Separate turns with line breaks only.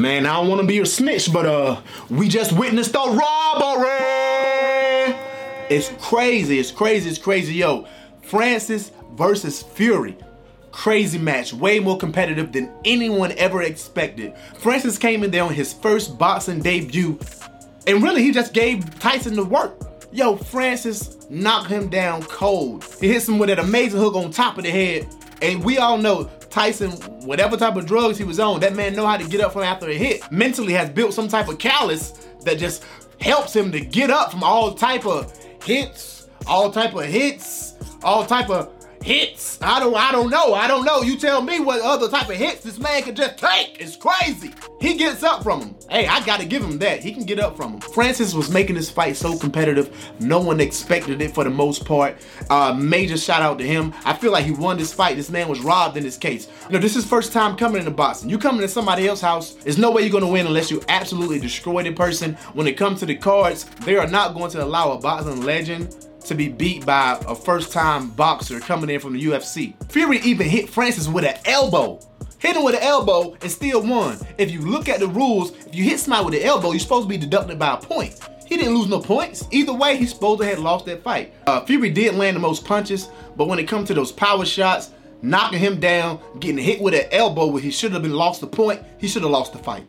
Man, I don't want to be a snitch, but uh, we just witnessed a robbery. It's crazy. It's crazy. It's crazy. Yo, Francis versus Fury. Crazy match, way more competitive than anyone ever expected. Francis came in there on his first boxing debut, and really he just gave Tyson the work. Yo, Francis knocked him down cold. He hits him with that amazing hook on top of the head, and we all know Tyson, whatever type of drugs he was on, that man know how to get up from after a hit. Mentally has built some type of callus that just helps him to get up from all type of hits, all type of hits, all type of hits. I don't I don't know. I don't know. You tell me what other type of hits this man can just take. It's crazy. He gets up from him. Hey, I gotta give him that. He can get up from him. Francis was making this fight so competitive. No one expected it for the most part. Uh, major shout out to him. I feel like he won this fight. This man was robbed in this case. You know, this is first time coming into boxing. You coming to somebody else's house. There's no way you're gonna win unless you absolutely destroy the person. When it comes to the cards, they are not going to allow a boxing legend to be beat by a first time boxer coming in from the UFC. Fury even hit Francis with an elbow. Hit him with an elbow and still won. If you look at the rules, if you hit somebody with an elbow, you're supposed to be deducted by a point. He didn't lose no points. Either way, he's supposed to have lost that fight. Uh, Fury did land the most punches, but when it comes to those power shots, knocking him down, getting hit with an elbow where he should have been lost the point, he should have lost the fight.